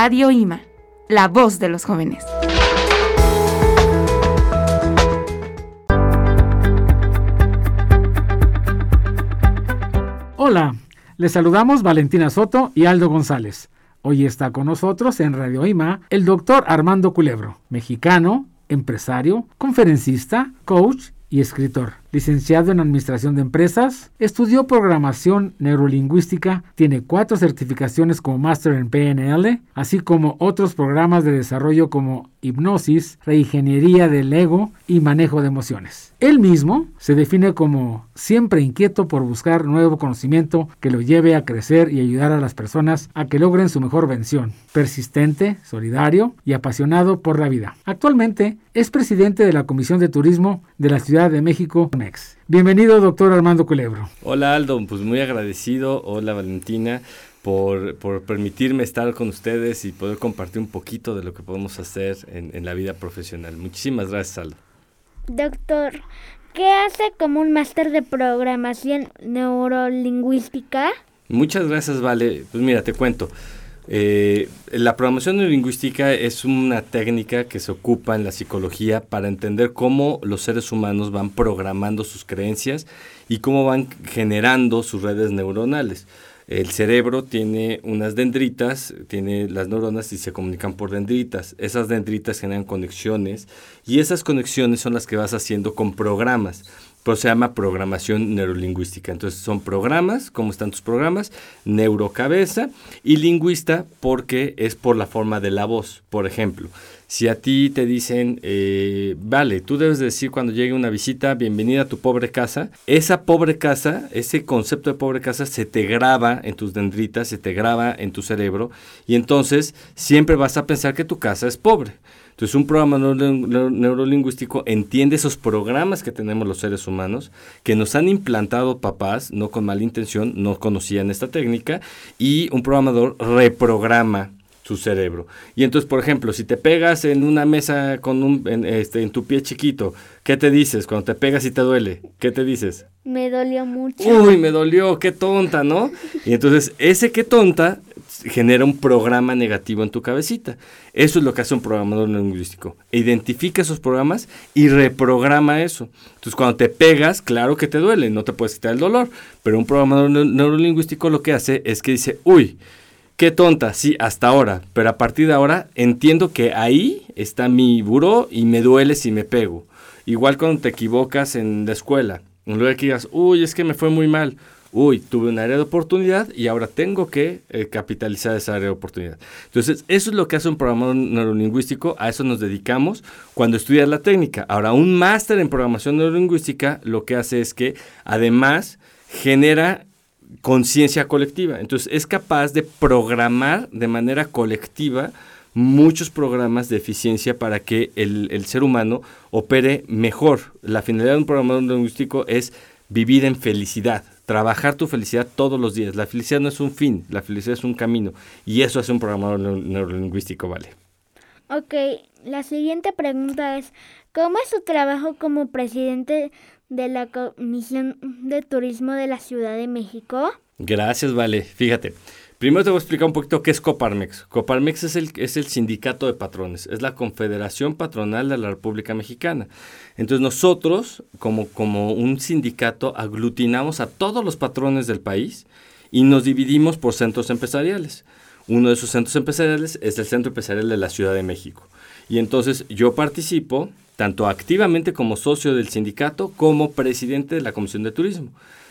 Radio IMA, la voz de los jóvenes. Hola, les saludamos Valentina Soto y Aldo González. Hoy está con nosotros en Radio IMA el doctor Armando Culebro, mexicano, empresario, conferencista, coach y escritor. Licenciado en Administración de Empresas, estudió programación neurolingüística, tiene cuatro certificaciones como máster en PNL, así como otros programas de desarrollo como hipnosis, reingeniería del ego y manejo de emociones. Él mismo se define como siempre inquieto por buscar nuevo conocimiento que lo lleve a crecer y ayudar a las personas a que logren su mejor vención. Persistente, solidario y apasionado por la vida. Actualmente es presidente de la Comisión de Turismo de la Ciudad de México Bienvenido, doctor Armando Culebro. Hola, Aldo, pues muy agradecido. Hola, Valentina. Por, permitirme estar con ustedes y poder compartir un poquito de lo que podemos hacer en, en la vida profesional. Muchísimas gracias, Aldo. Doctor, ¿qué hace como un máster de programación neurolingüística? Muchas gracias, Vale. Pues mira, te cuento. Eh, la programación neurolingüística es una técnica que se ocupa en la psicología para entender cómo los seres humanos van programando sus creencias y cómo van generando sus redes neuronales. El cerebro tiene unas dendritas, tiene las neuronas y se comunican por dendritas. Esas dendritas generan conexiones y esas conexiones son las que vas haciendo con programas se llama programación neurolingüística. Entonces son programas, ¿cómo están tus programas? Neurocabeza y lingüista porque es por la forma de la voz. Por ejemplo, si a ti te dicen, eh, vale, tú debes decir cuando llegue una visita, bienvenida a tu pobre casa, esa pobre casa, ese concepto de pobre casa se te graba en tus dendritas, se te graba en tu cerebro y entonces siempre vas a pensar que tu casa es pobre. Entonces, un programa neurolingüístico entiende esos programas que tenemos los seres humanos, que nos han implantado papás, no con mala intención, no conocían esta técnica, y un programador reprograma su cerebro. Y entonces, por ejemplo, si te pegas en una mesa con un, en, este, en tu pie chiquito, ¿qué te dices cuando te pegas y te duele? ¿Qué te dices? Me dolió mucho. Uy, me dolió, qué tonta, ¿no? Y entonces, ese qué tonta genera un programa negativo en tu cabecita. Eso es lo que hace un programador neurolingüístico. Identifica esos programas y reprograma eso. Entonces, cuando te pegas, claro que te duele, no te puedes quitar el dolor. Pero un programador neurolingüístico lo que hace es que dice, uy, qué tonta, sí, hasta ahora. Pero a partir de ahora entiendo que ahí está mi buró y me duele si me pego. Igual cuando te equivocas en la escuela. En lugar de que digas, uy, es que me fue muy mal uy, tuve una área de oportunidad y ahora tengo que eh, capitalizar esa área de oportunidad. Entonces, eso es lo que hace un programador neurolingüístico, a eso nos dedicamos cuando estudias la técnica. Ahora, un máster en programación neurolingüística lo que hace es que además genera conciencia colectiva. Entonces, es capaz de programar de manera colectiva muchos programas de eficiencia para que el, ser humano opere mejor. La finalidad de un programador neurolingüístico es vivir en felicidad, trabajar tu felicidad todos los días. La felicidad no es un fin, la felicidad es un camino. Y eso hace un programador neurolingüístico, ¿vale? Ok, la siguiente pregunta es, ¿cómo es su trabajo como presidente de la Comisión de Turismo de la Ciudad de México? Gracias, Vale. Fíjate, Primero te voy a explicar un poquito qué es Coparmex. Coparmex es el, es el sindicato de patrones, es la confederación patronal de la República Mexicana. Entonces nosotros, como, como un sindicato, aglutinamos a todos los patrones del país y nos dividimos por centros empresariales. Uno de esos centros empresariales es el Centro Empresarial de la Ciudad de México. Y entonces yo participo tanto activamente como socio del sindicato como presidente de la Comisión de Turismo.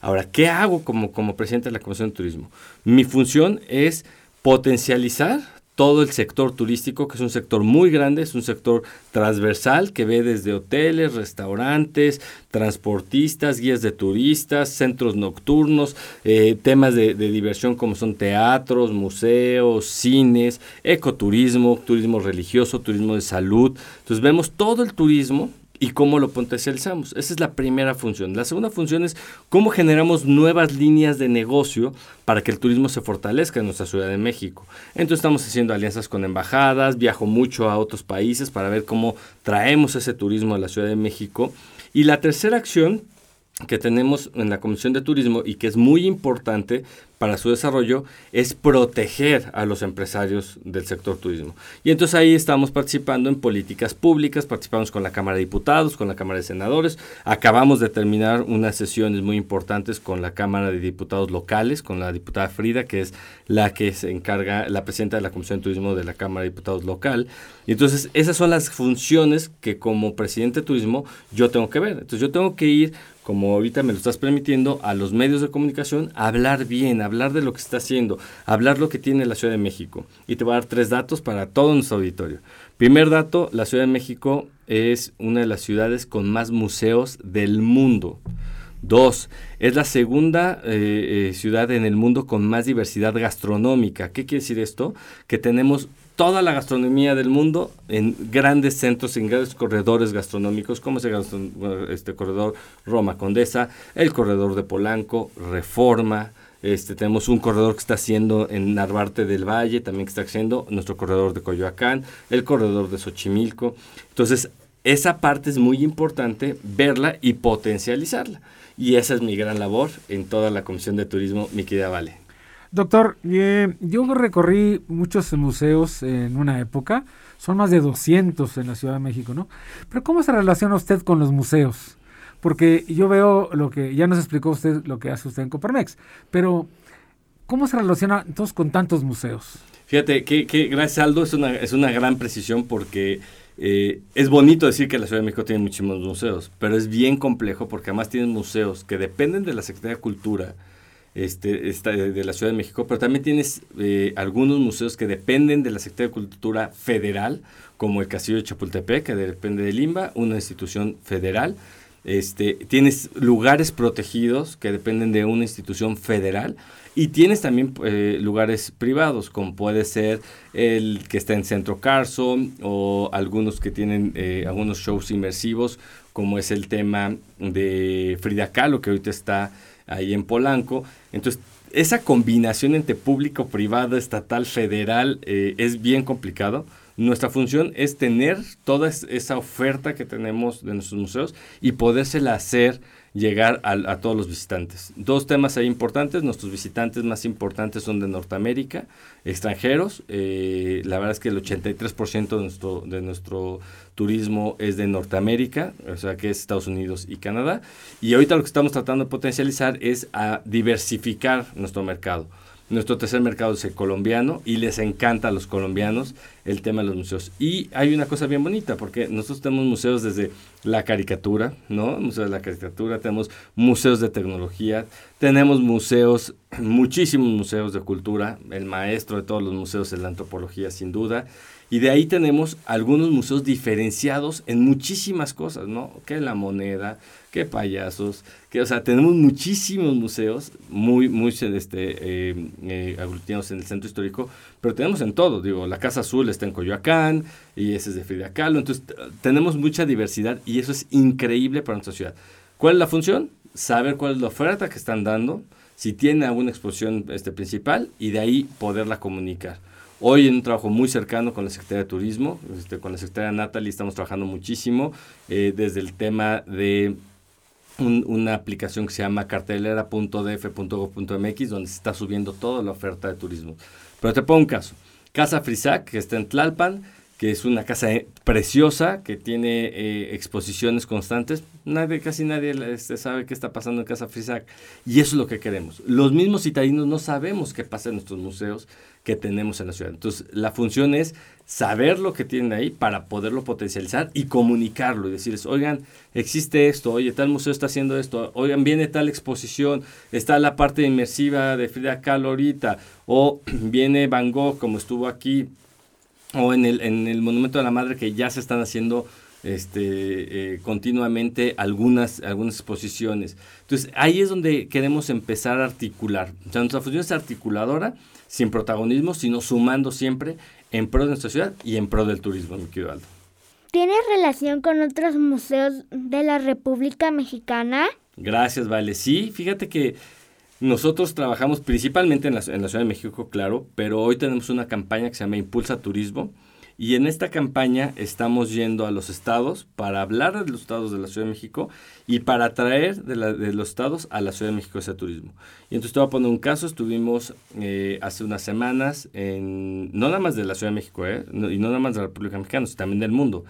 Ahora, ¿qué hago como, como presidente de la Comisión de Turismo? Mi función es potencializar todo el sector turístico, que es un sector muy grande, es un sector transversal que ve desde hoteles, restaurantes, transportistas, guías de turistas, centros nocturnos, eh, temas de, de, diversión como son teatros, museos, cines, ecoturismo, turismo religioso, turismo de salud. Entonces vemos todo el turismo y cómo lo potencializamos. Esa es la primera función. La segunda función es cómo generamos nuevas líneas de negocio para que el turismo se fortalezca en nuestra Ciudad de México. Entonces estamos haciendo alianzas con embajadas, viajo mucho a otros países para ver cómo traemos ese turismo a la Ciudad de México. Y la tercera acción que tenemos en la Comisión de Turismo y que es muy importante para su desarrollo es proteger a los empresarios del sector turismo. Y entonces ahí estamos participando en políticas públicas, participamos con la Cámara de Diputados, con la Cámara de Senadores, acabamos de terminar unas sesiones muy importantes con la Cámara de Diputados locales, con la diputada Frida, que es la que se encarga, la presidenta de la Comisión de Turismo de la Cámara de Diputados local. Y entonces esas son las funciones que como presidente de turismo yo tengo que ver. Entonces yo tengo que ir como ahorita me lo estás permitiendo, a los medios de comunicación, hablar bien, hablar de lo que está haciendo, hablar lo que tiene la Ciudad de México. Y te voy a dar tres datos para todo nuestro auditorio. Primer dato, la Ciudad de México es una de las ciudades con más museos del mundo. Dos, es la segunda eh, eh, ciudad en el mundo con más diversidad gastronómica. ¿Qué quiere decir esto? Que tenemos toda la gastronomía del mundo en grandes centros, en grandes corredores gastronómicos, como es este corredor Roma Condesa, el corredor de Polanco, Reforma, este, tenemos un corredor que está haciendo en Narvarte del Valle, también que está haciendo nuestro corredor de Coyoacán, el corredor de Xochimilco. Entonces, esa parte es muy importante verla y potencializarla. Y esa es mi gran labor en toda la Comisión de Turismo, mi querida Vale. Doctor, eh, yo recorrí muchos museos en una época, son más de 200 en la Ciudad de México, ¿no? Pero ¿cómo se relaciona usted con los museos? Porque yo veo lo que, ya nos explicó usted lo que hace usted en Coparmex, pero ¿cómo se relaciona entonces con tantos museos? Fíjate, que, gracias Aldo, es una, es una gran precisión porque eh, es bonito decir que la Ciudad de México tiene muchísimos museos, pero es bien complejo porque además tienen museos que dependen de la Secretaría de Cultura, este, de la Ciudad de México, pero también tienes eh, algunos museos que dependen de la Secretaría de Cultura Federal, como el Castillo de Chapultepec, que depende de Limba, una institución federal. Este, tienes lugares protegidos que dependen de una institución federal y tienes también eh, lugares privados, como puede ser el que está en Centro Carson o algunos que tienen eh, algunos shows inmersivos, como es el tema de Frida Kahlo, que ahorita está ahí en Polanco. Entonces, esa combinación entre público, privado, estatal, federal eh, es bien complicado. Nuestra función es tener toda esa oferta que tenemos de nuestros museos y podérsela hacer llegar a, todos los visitantes. Dos temas ahí importantes, nuestros visitantes más importantes son de Norteamérica, extranjeros, eh, la verdad es que el 83% de nuestro, de nuestro turismo es de Norteamérica, o sea que es Estados Unidos y Canadá, y ahorita lo que estamos tratando de potencializar es a diversificar nuestro mercado. Nuestro tercer mercado es el colombiano y les encanta a los colombianos el tema de los museos. Y hay una cosa bien bonita, porque nosotros tenemos museos desde la caricatura, ¿no? Museo de la caricatura, tenemos museos de tecnología, tenemos museos, muchísimos museos de cultura, el maestro de todos los museos es la antropología, sin duda. Y de ahí tenemos algunos museos diferenciados en muchísimas cosas, ¿no? Que la moneda, que payasos, que, o sea, tenemos muchísimos museos muy, muy este, eh, eh, aglutinados en el centro histórico, pero tenemos en todo, digo, la Casa Azul está en Coyoacán y ese es de Frida Kahlo, entonces tenemos mucha diversidad y eso es increíble para nuestra ciudad. ¿Cuál es la función? Saber cuál es la oferta que están dando, si tiene alguna exposición este, principal y de ahí poderla comunicar. Hoy en un trabajo muy cercano con la Secretaría de Turismo, este, con la Secretaría Natalie estamos trabajando muchísimo eh, desde el tema de una aplicación que se llama cartelera.df.gov.mx donde se está subiendo toda la oferta de turismo. Pero te pongo un caso. Casa Frisac, que está en Tlalpan, que es una casa eh, preciosa, que tiene eh, exposiciones constantes. Nadie, casi nadie este, sabe qué está pasando en Casa Frisac. Y eso es lo que queremos. Los mismos citadinos no sabemos qué pasa en nuestros museos que tenemos en la ciudad. Entonces, la función es saber lo que tienen ahí para poderlo potencializar y comunicarlo y decirles, oigan, existe esto, oye, tal museo está haciendo esto, oigan, viene tal exposición, está la parte inmersiva de Frida Kahlo ahorita, o viene Van Gogh como estuvo aquí, o en el, en el Monumento de la Madre que ya se están haciendo este, eh, continuamente algunas, algunas exposiciones. Entonces, ahí es donde queremos empezar a articular. O sea, nuestra función es articuladora, sin protagonismo, sino sumando siempre en pro de nuestra ciudad y en pro del turismo, mi querido Aldo. ¿Tienes relación con otros museos de la República Mexicana? Gracias, Vale. Sí, fíjate que nosotros trabajamos principalmente en la, en la Ciudad de México, claro, pero hoy tenemos una campaña que se llama Impulsa Turismo Y en esta campaña estamos yendo a los estados para hablar de los estados de la Ciudad de México y para traer de, los estados a la Ciudad de México ese turismo. Y entonces te voy a poner un caso, estuvimos eh, hace unas semanas en, no nada más de la Ciudad de México, eh, y no nada más de la República Mexicana, sino también del mundo.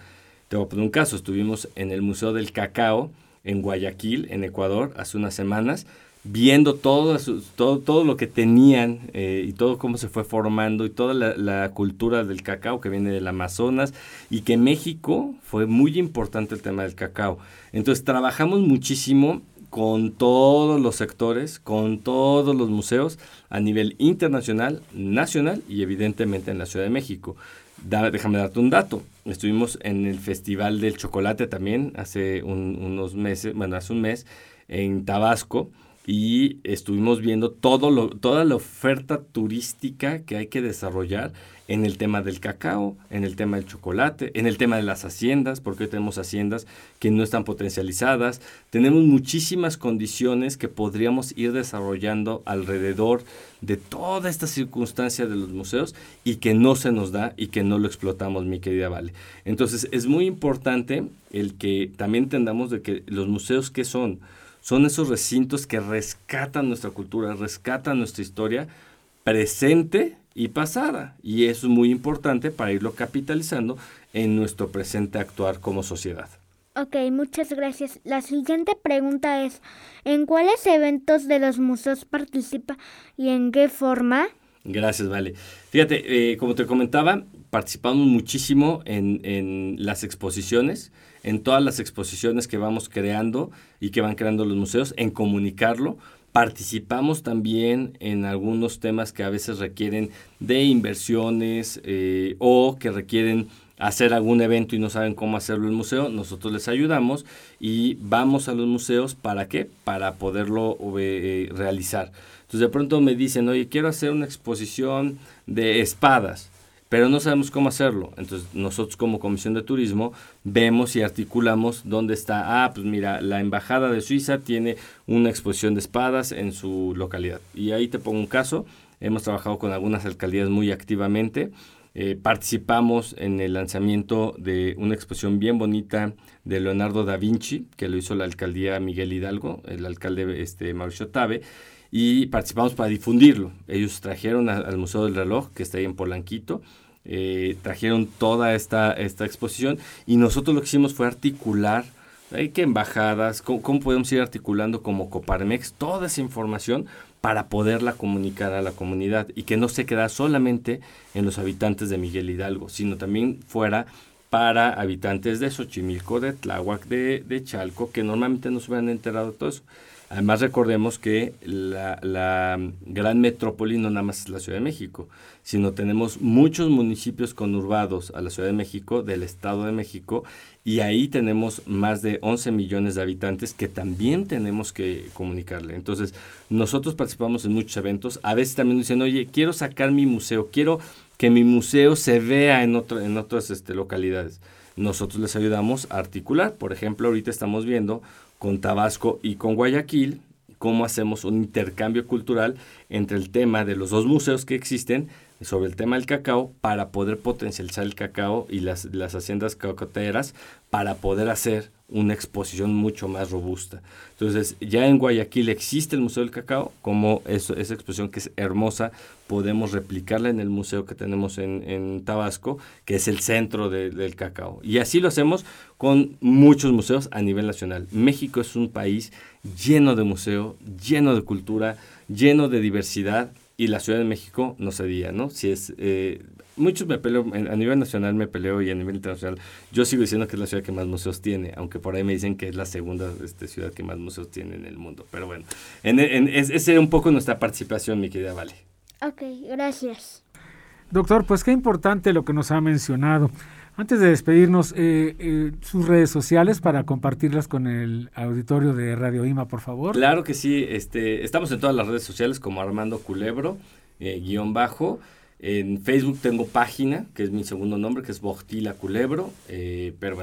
Te voy a poner un caso, estuvimos en el Museo del Cacao en Guayaquil, en Ecuador, hace unas semanas, viendo todo, todo, todo lo que tenían eh, y todo cómo se fue formando y toda la, cultura del cacao que viene del Amazonas y que México fue muy importante el tema del cacao. Entonces trabajamos muchísimo con todos los sectores, con todos los museos a nivel internacional, nacional y evidentemente en la Ciudad de México. déjame darte un dato. Estuvimos en el Festival del Chocolate también hace unos meses, bueno, hace un mes en Tabasco y estuvimos viendo todo toda la oferta turística que hay que desarrollar en el tema del cacao, en el tema del chocolate, en el tema de las haciendas, porque hoy tenemos haciendas que no están potencializadas. Tenemos muchísimas condiciones que podríamos ir desarrollando alrededor de toda esta circunstancia de los museos y que no se nos da y que no lo explotamos, mi querida Vale. Entonces es muy importante el que también entendamos de que los museos que son, son esos recintos que rescatan nuestra cultura, rescatan nuestra historia presente y pasada. Y eso es muy importante para irlo capitalizando en nuestro presente actuar como sociedad. Ok, muchas gracias. La siguiente pregunta es, ¿en cuáles eventos de los museos participa y en qué forma? Gracias, Vale. Fíjate, eh, como te comentaba, participamos muchísimo en, en las exposiciones en todas las exposiciones que vamos creando y que van creando los museos, en comunicarlo. Participamos también en algunos temas que a veces requieren de inversiones eh, o que requieren hacer algún evento y no saben cómo hacerlo el museo, nosotros les ayudamos y vamos a los museos para qué? Para poderlo eh, realizar. Entonces de pronto me dicen, oye, quiero hacer una exposición de espadas pero no sabemos cómo hacerlo. Entonces nosotros como Comisión de Turismo vemos y articulamos dónde está, ah, pues mira, la Embajada de Suiza tiene una exposición de espadas en su localidad. Y ahí te pongo un caso, hemos trabajado con algunas alcaldías muy activamente. Eh, participamos en el lanzamiento de una exposición bien bonita de Leonardo da Vinci, que lo hizo la alcaldía Miguel Hidalgo, el alcalde este, Mauricio Tabe, y participamos para difundirlo. Ellos trajeron al Museo del Reloj, que está ahí en Polanquito, eh, trajeron toda esta, esta exposición y nosotros lo que hicimos fue articular, hay que embajadas, cómo, podemos ir articulando como Coparmex toda esa información para poderla comunicar a la comunidad y que no se queda solamente en los habitantes de Miguel Hidalgo, sino también fuera para habitantes de Xochimilco, de Tláhuac, de, de Chalco, que normalmente no se hubieran enterado de todo eso. Además recordemos que la, gran metrópoli no nada más es la Ciudad de México, sino tenemos muchos municipios conurbados a la Ciudad de México, del Estado de México, y ahí tenemos más de 11 millones de habitantes que también tenemos que comunicarle. Entonces, nosotros participamos en muchos eventos, a veces también dicen, oye, quiero sacar mi museo, quiero que mi museo se vea en, otro, en otras este, localidades. Nosotros les ayudamos a articular. Por ejemplo, ahorita estamos viendo con Tabasco y con Guayaquil, cómo hacemos un intercambio cultural entre el tema de los dos museos que existen sobre el tema del cacao para poder potencializar el cacao y las, las haciendas cacateras para poder hacer una exposición mucho más robusta. Entonces, ya en Guayaquil existe el Museo del Cacao, como esa exposición que es hermosa, podemos replicarla en el museo que tenemos en, Tabasco, que es el centro del cacao. Y así lo hacemos con muchos museos a nivel nacional. México es un país lleno de museo, lleno de cultura, lleno de diversidad, y la Ciudad de México no se diga, ¿no? Si es, eh, muchos me peleo, a nivel nacional me peleo y a nivel internacional, yo sigo diciendo que es la ciudad que más museos tiene, aunque por ahí me dicen que es la segunda este, ciudad que más museos tiene en el mundo. Pero bueno, en, en, esa era un poco nuestra participación, mi querida Vale. Ok, gracias. Doctor, pues qué importante lo que nos ha mencionado. Antes de despedirnos, eh, eh, sus redes sociales para compartirlas con el auditorio de Radio Ima, por favor. Claro que sí, este, estamos en todas las redes sociales como Armando Culebro, eh, guion bajo. En Facebook tengo página, que es mi segundo nombre, que es Bogtila Culebro, pero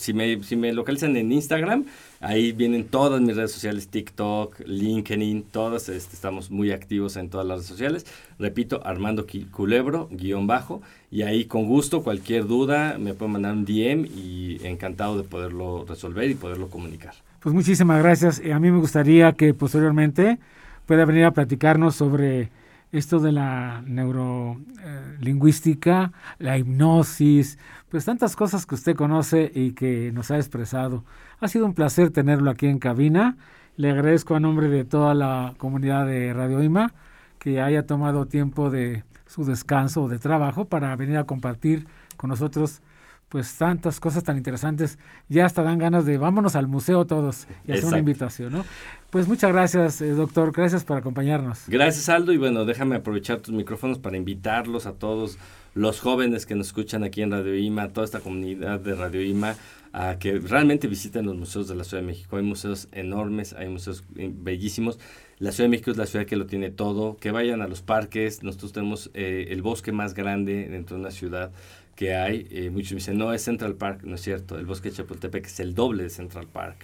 si me, si me localizan en Instagram, ahí vienen todas mis redes sociales, TikTok, LinkedIn, todas, este, estamos muy activos en todas las redes sociales. Repito, Armando Culebro, guion bajo, y ahí con gusto, cualquier duda, me pueden mandar un DM y encantado de poderlo resolver y poderlo comunicar. Pues muchísimas gracias. A mí me gustaría que posteriormente pueda venir a platicarnos sobre esto de la neurolingüística, la hipnosis, pues tantas cosas que usted conoce y que nos ha expresado. Ha sido un placer tenerlo aquí en cabina. Le agradezco a nombre de toda la comunidad de Radio IMA que haya tomado tiempo de su descanso o de trabajo para venir a compartir con nosotros pues tantas cosas tan interesantes, ya hasta dan ganas de vámonos al museo todos y hacer una invitación, ¿no? Pues muchas gracias, eh, doctor, gracias por acompañarnos. Gracias, Aldo, y bueno, déjame aprovechar tus micrófonos para invitarlos a todos los jóvenes que nos escuchan aquí en Radio IMA, toda esta comunidad de Radio IMA, a que realmente visiten los museos de la Ciudad de México. Hay museos enormes, hay museos eh, bellísimos. La Ciudad de México es la ciudad que lo tiene todo. Que vayan a los parques. Nosotros tenemos eh, el bosque más grande dentro de una ciudad que hay. Eh, muchos dicen, no, es Central Park, no es cierto. El bosque de Chapultepec es el doble de Central Park.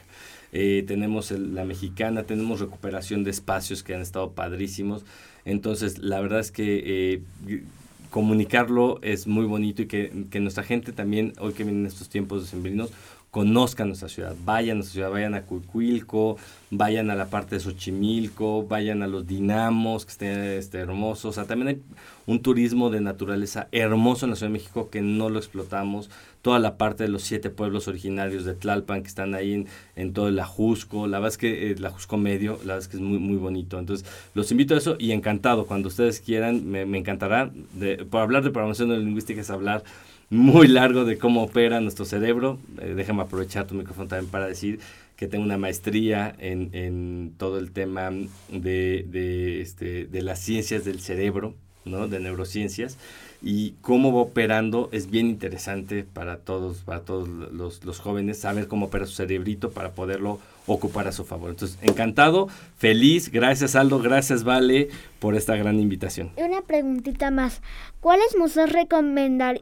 Eh, tenemos la mexicana, tenemos recuperación de espacios que han estado padrísimos. Entonces, la verdad es que comunicarlo es muy bonito y que, que, nuestra gente también, hoy que vienen estos tiempos decembrinos, conozcan nuestra ciudad, vayan a nuestra ciudad, vayan a Cuicuilco, vayan a la parte de Xochimilco, vayan a los dinamos, que estén este, hermosos. O sea, también hay un turismo de naturaleza hermoso en la Ciudad de México que no lo explotamos. Toda la parte de los siete pueblos originarios de Tlalpan que están ahí en, todo el Ajusco. La verdad es que el Ajusco Medio, la verdad es que es muy, muy bonito. Entonces, los invito a eso y encantado. Cuando ustedes quieran, me, encantará. De, por hablar de programación de lingüística es hablar muy largo de cómo opera nuestro cerebro. Eh, déjame aprovechar tu micrófono también para decir que tengo una maestría en, en todo el tema de, de, este, de las ciencias del cerebro, ¿no? de neurociencias, y cómo va operando es bien interesante para todos, para todos los, los, jóvenes, saber cómo opera su cerebrito para poderlo ocupar a su favor. Entonces, encantado, feliz, gracias Aldo, gracias Vale por esta gran invitación. Una preguntita más, ¿cuáles museos recomendar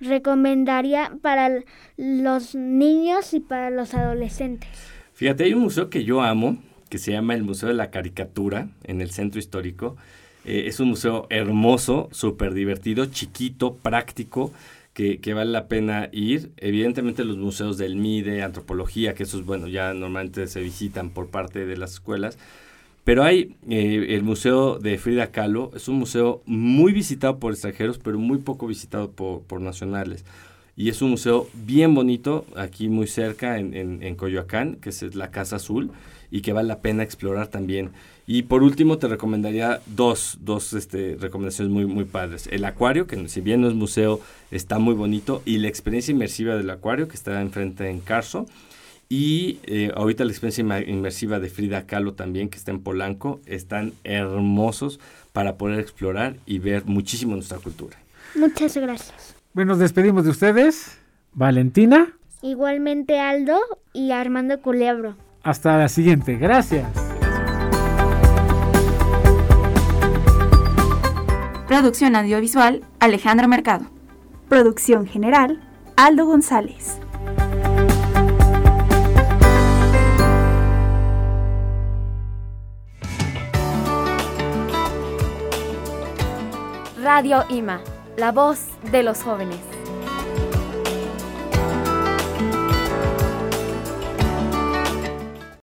recomendaría para los niños y para los adolescentes? Fíjate, hay un museo que yo amo, que se llama el Museo de la Caricatura, en el Centro Histórico. Eh, es un museo hermoso, súper divertido, chiquito, práctico, que, que, vale la pena ir. Evidentemente los museos del MIDE, antropología, que esos, bueno, ya normalmente se visitan por parte de las escuelas, pero hay eh, el Museo de Frida Kahlo, es un museo muy visitado por extranjeros, pero muy poco visitado por, nacionales. Y es un museo bien bonito, aquí muy cerca, en, en, Coyoacán, que es la Casa Azul, y que vale la pena explorar también. Y por último, te recomendaría dos, dos este, recomendaciones muy, muy padres. El acuario, que si bien no es museo, está muy bonito, y la experiencia inmersiva del acuario, que está enfrente en Carso. Y eh, ahorita la experiencia inmersiva de Frida Kahlo también, que está en Polanco, están hermosos para poder explorar y ver muchísimo nuestra cultura. Muchas gracias. Bueno, nos despedimos de ustedes. Valentina. Igualmente Aldo y Armando Culebro. Hasta la siguiente. Gracias. Producción audiovisual Alejandro Mercado. Producción general Aldo González. Radio IMA, la voz de los jóvenes.